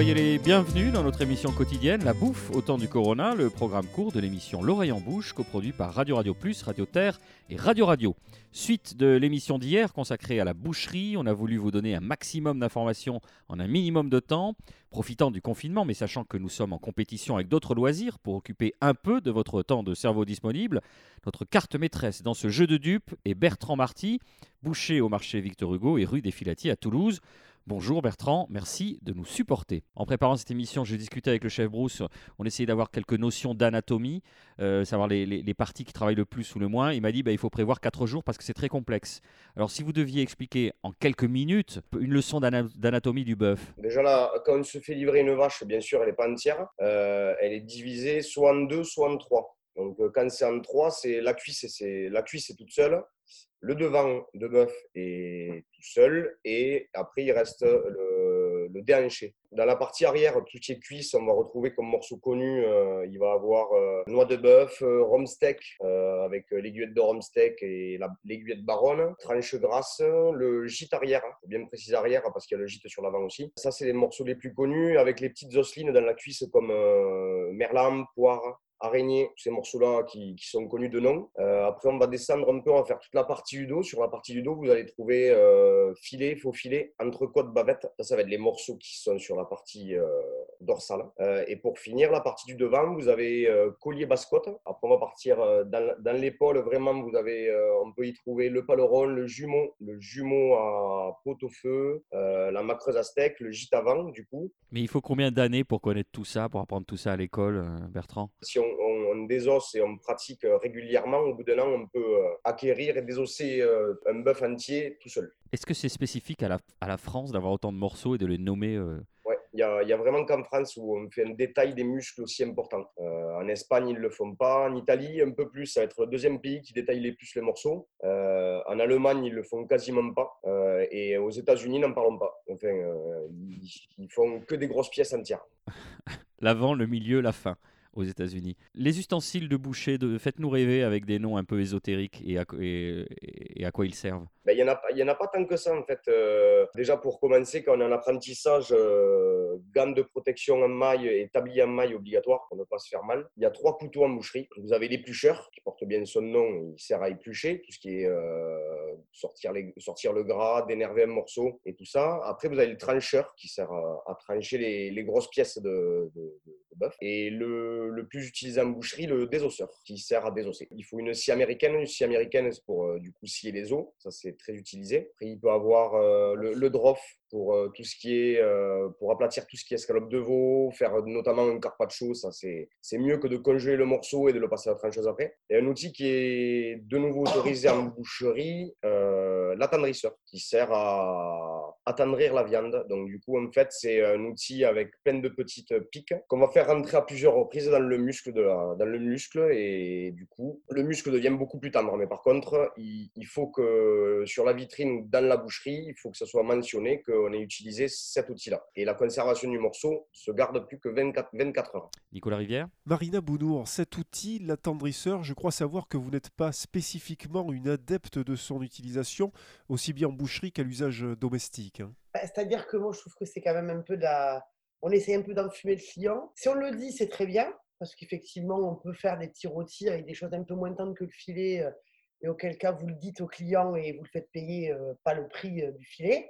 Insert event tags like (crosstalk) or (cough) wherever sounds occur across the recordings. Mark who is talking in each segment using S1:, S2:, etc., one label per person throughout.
S1: Soyez les bienvenus dans notre émission quotidienne La Bouffe au temps du Corona, le programme court de l'émission L'oreille en bouche, coproduit par Radio Radio Plus, Radio Terre et Radio Radio. Suite de l'émission d'hier consacrée à la boucherie, on a voulu vous donner un maximum d'informations en un minimum de temps, profitant du confinement, mais sachant que nous sommes en compétition avec d'autres loisirs pour occuper un peu de votre temps de cerveau disponible. Notre carte maîtresse dans ce jeu de dupes est Bertrand Marty, boucher au marché Victor Hugo et rue des Filatiers à Toulouse. Bonjour Bertrand, merci de nous supporter. En préparant cette émission, j'ai discuté avec le chef Bruce, on essayait d'avoir quelques notions d'anatomie, euh, savoir les, parties qui travaillent le plus ou le moins. Il m'a dit bah, il faut prévoir 4 jours parce que c'est très complexe. Alors si vous deviez expliquer en quelques minutes une leçon d'ana- d'anatomie du bœuf,
S2: Déjà là, quand on se fait livrer une vache, bien sûr, elle n'est pas entière. Euh, elle est divisée soit en deux, soit en trois. Donc euh, quand c'est en trois, c'est la cuisse, c'est la cuisse est toute seule. Le devant de bœuf est tout seul et après il reste le, le déhanché. Dans la partie arrière, tout cuisse, on va retrouver comme morceau connu, euh, il va avoir euh, noix de bœuf, euh, rhum steak euh, avec l'aiguillette de rhum steak et la- l'aiguillette baronne, tranche grasse, le gîte arrière, faut bien préciser arrière parce qu'il y a le gîte sur l'avant aussi. Ça, c'est les morceaux les plus connus avec les petites osselines dans la cuisse comme euh, merlan, poire, araignée, tous ces morceaux-là qui, qui sont connus de nom. Euh, après, on va descendre un peu, on va faire toute la partie du dos. Sur la partie du dos, vous allez trouver euh, filet, faux filet, entrecôte, bavette. Ça, ça va être les morceaux qui sont sur la partie euh, dorsale. Et pour finir, la partie du devant, vous avez collier basse-côte. Après, on va partir dans, dans l'épaule. Vraiment, vous avez, on peut y trouver le paleron, le jumeau, le jumeau à pot-au-feu, euh, la macreuse steak, le gîte avant, du coup.
S1: mais il faut combien d'années pour connaître tout ça, pour apprendre tout ça à l'école, Bertrand?
S2: Si on, on, désosse et on pratique euh, régulièrement, au bout d'un an, on peut euh, acquérir et désosser euh, un bœuf entier tout seul.
S1: Est-ce que c'est spécifique à la, à la France d'avoir autant de morceaux et de les nommer euh,
S2: Ouais, il y a, vraiment qu'en France où on fait un détail des muscles aussi important. Euh, en Espagne, ils ne le font pas. En Italie, un peu plus. Ça va être le deuxième pays qui détaille les plus les morceaux. Euh, en Allemagne, ils le font quasiment pas. Euh, et aux États-Unis, n'en parlons pas. Enfin, ils, ils font que des grosses pièces entières. (laughs)
S1: L'avant, le milieu, la fin aux États-Unis. Les ustensiles de boucher, faites-nous rêver avec des noms un peu ésotériques et à, quoi ils servent.
S2: Ben, Il n'y en, en a pas tant que ça, en fait. Euh, déjà, pour commencer, quand on est en apprentissage, euh, gants de protection en maille et tablier en maille obligatoire pour ne pas se faire mal. Il y a trois couteaux en boucherie. Vous avez l'éplucheur, qui porte bien son nom, il sert à éplucher, tout ce qui est euh, sortir, les- sortir le gras, dénerver un morceau et tout ça. Après, vous avez le trancheur, qui sert à, trancher les, les grosses pièces de, bœuf. Et le, le plus utilisé en boucherie, le désosseur, qui sert à désosser. Il faut une scie américaine. Une scie américaine, c'est pour euh, du coup scier les os. Ça, c'est très utilisé. Après, il peut avoir euh, le, le drof pour euh, tout ce qui est euh, pour aplatir tout ce qui est escalope de veau, faire notamment un carpaccio, ça c'est mieux que de congeler le morceau et de le passer à la trancheuse après. Et un outil qui est de nouveau autorisé en boucherie, l'attendrisseur, qui sert à attendrir la viande. Donc du coup en fait c'est un outil avec plein de petites piques qu'on va faire rentrer à plusieurs reprises dans le muscle de la, dans le muscle et du coup le muscle devient beaucoup plus tendre. Mais par contre il, il faut que sur la vitrine ou dans la boucherie, il faut que ça soit mentionné qu'on ait utilisé cet outil-là. Et la conservation du morceau se garde plus que 24, 24 heures.
S1: Nicolas Rivière?
S3: Marina Bounour, cet outil, l'attendrisseur, je crois savoir que vous n'êtes pas spécifiquement une adepte de son utilisation, aussi bien en boucherie qu'à l'usage domestique.
S4: Bah, C'est-à-dire que moi, je trouve que c'est quand même un peu de la... On essaie un peu d'enfumer le client. Si on le dit, c'est très bien, parce qu'effectivement, on peut faire des petits rôtis avec des choses un peu moins tendres que le filet, euh, et auquel cas, vous le dites au client et vous le faites payer euh, pas le prix euh, du filet.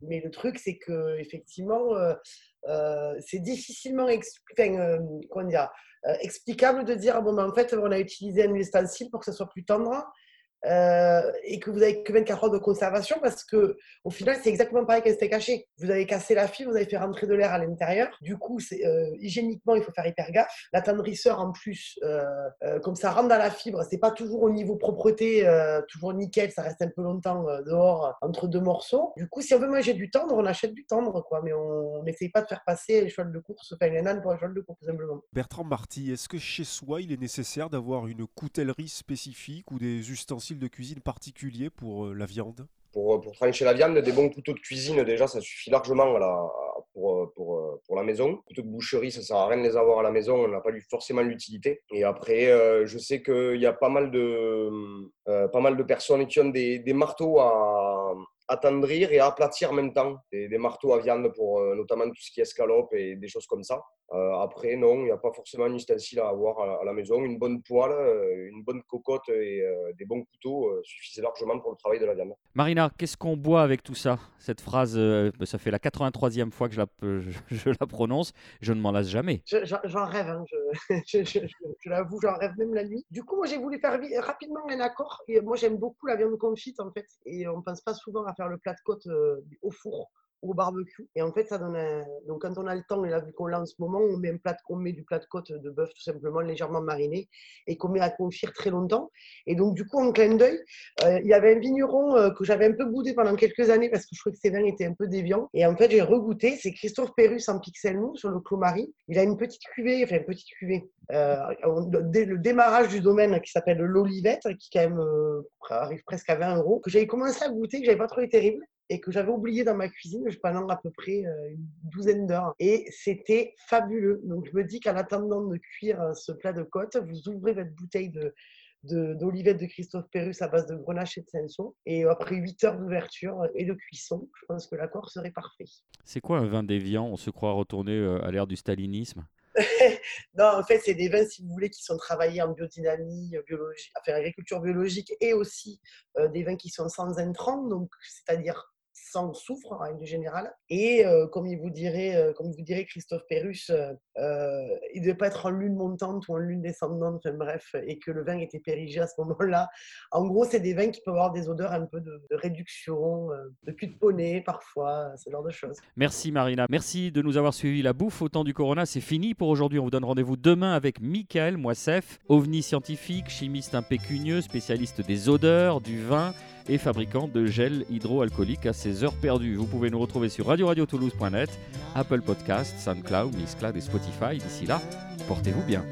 S4: Mais le truc, c'est que effectivement, c'est difficilement enfin, explicable de dire bon, ben, en fait, on a utilisé un ustensile pour que ça soit plus tendre. Euh, et que vous avez que 24 heures de conservation parce que au final c'est exactement pareil qu'un steak haché. Vous avez cassé la fibre, vous avez fait rentrer de l'air à l'intérieur. Du coup, euh, hygiéniquement il faut faire hyper gaffe. L'attendrisseur en plus, euh, comme ça rentre dans la fibre, c'est pas toujours au niveau propreté, toujours nickel, ça reste un peu longtemps dehors entre deux morceaux. Du coup, si on veut manger du tendre, on achète du tendre quoi, mais on n'essaye pas de faire passer les chevaux de course, enfin les nanes pour chevaux de course simplement.
S3: Bertrand Marty, est-ce que chez soi il est nécessaire d'avoir une coutellerie spécifique ou des ustensiles de cuisine particuliers pour euh, la viande?
S2: Pour, pour trancher la viande, des bons couteaux de cuisine, déjà, ça suffit largement à pour, pour, pour la maison. Couteaux de boucherie, ça sert à rien de les avoir à la maison, on n'a pas forcément l'utilité. Et après, euh, je sais qu'il y a pas mal de, euh, pas mal de personnes qui ont des, des marteaux à, attendrir et aplatir en même temps. Des, marteaux à viande pour euh, notamment tout ce qui est escalope et des choses comme ça. Euh, après, non, il n'y a pas forcément un ustensile à avoir à, à la maison. Une bonne poêle, euh, une bonne cocotte et euh, des bons couteaux euh, suffisaient largement pour le travail de la viande.
S1: Marina, qu'est-ce qu'on boit avec tout ça? Cette phrase, euh, ça fait la 83e fois que je la, (laughs) je, je la prononce. Je ne m'en lasse jamais.
S4: Je- J'en rêve, hein, je, (laughs) je, je- je- je l'avoue, j'en rêve même la nuit. Du coup, moi, j'ai voulu faire rapidement un accord. Et moi, j'aime beaucoup la viande confite, en fait. Et on pense pas souvent à faire le plat de côte euh, au four ou au barbecue. Et en fait, ça donne un... Donc, quand on a le temps, et là, vu qu'on l'a en ce moment, on met, un plat on met du plat de côte de bœuf, tout simplement, légèrement mariné, et qu'on met à confire très longtemps. Et donc, du coup, en clin d'œil, euh, il y avait un vigneron euh, que j'avais un peu goûté pendant quelques années parce que je trouvais que ses vins étaient un peu déviants. Et en fait, j'ai regoûté. C'est Christophe Pérus en pixel mou sur le Clos Marie. Il a une petite cuvée, enfin une petite cuvée. Euh, dès le démarrage du domaine qui s'appelle l'Olivette, qui quand même arrive presque à 20 euros, que j'avais commencé à goûter, que j'avais pas trouvé terrible et que j'avais oublié dans ma cuisine pendant à peu près euh, une douzaine d'heures. Et c'était fabuleux. Donc je me dis qu'en attendant de cuire euh, ce plat de côte, vous ouvrez votre bouteille de d'olivette de, Christophe Pérus à base de grenache et de cinsault. Et après 8 heures d'ouverture et de cuisson, je pense que l'accord serait parfait.
S1: C'est quoi un vin déviant? On se croit retourné euh, à l'ère du stalinisme? (laughs)
S4: Non, en fait, c'est des vins, si vous voulez, qui sont travaillés en biodynamie, biologie, enfin, agriculture biologique et aussi euh, des vins qui sont sans intrants, donc c'est-à-dire sans soufre en règle générale. Et euh, comme il vous dirait, euh, comme vous dirait Christophe Pérus, euh, euh, il ne devait pas être en lune montante ou en lune descendante, bref, et que le vin était périgé à ce moment-là. En gros, c'est des vins qui peuvent avoir des odeurs un peu de, réduction, de cul de poney parfois, ce genre de choses.
S1: Merci Marina. Merci de nous avoir suivis. La bouffe au temps du Corona, c'est fini pour aujourd'hui. On vous donne rendez-vous demain avec Michael Moissef, ovni scientifique, chimiste impécunieux, spécialiste des odeurs, du vin et fabricant de gel hydroalcoolique à ses heures perdues. Vous pouvez nous retrouver sur radioradiotoulouse.net, Apple Podcast, SoundCloud, Mixcloud et Spotify. D'ici là, portez-vous bien.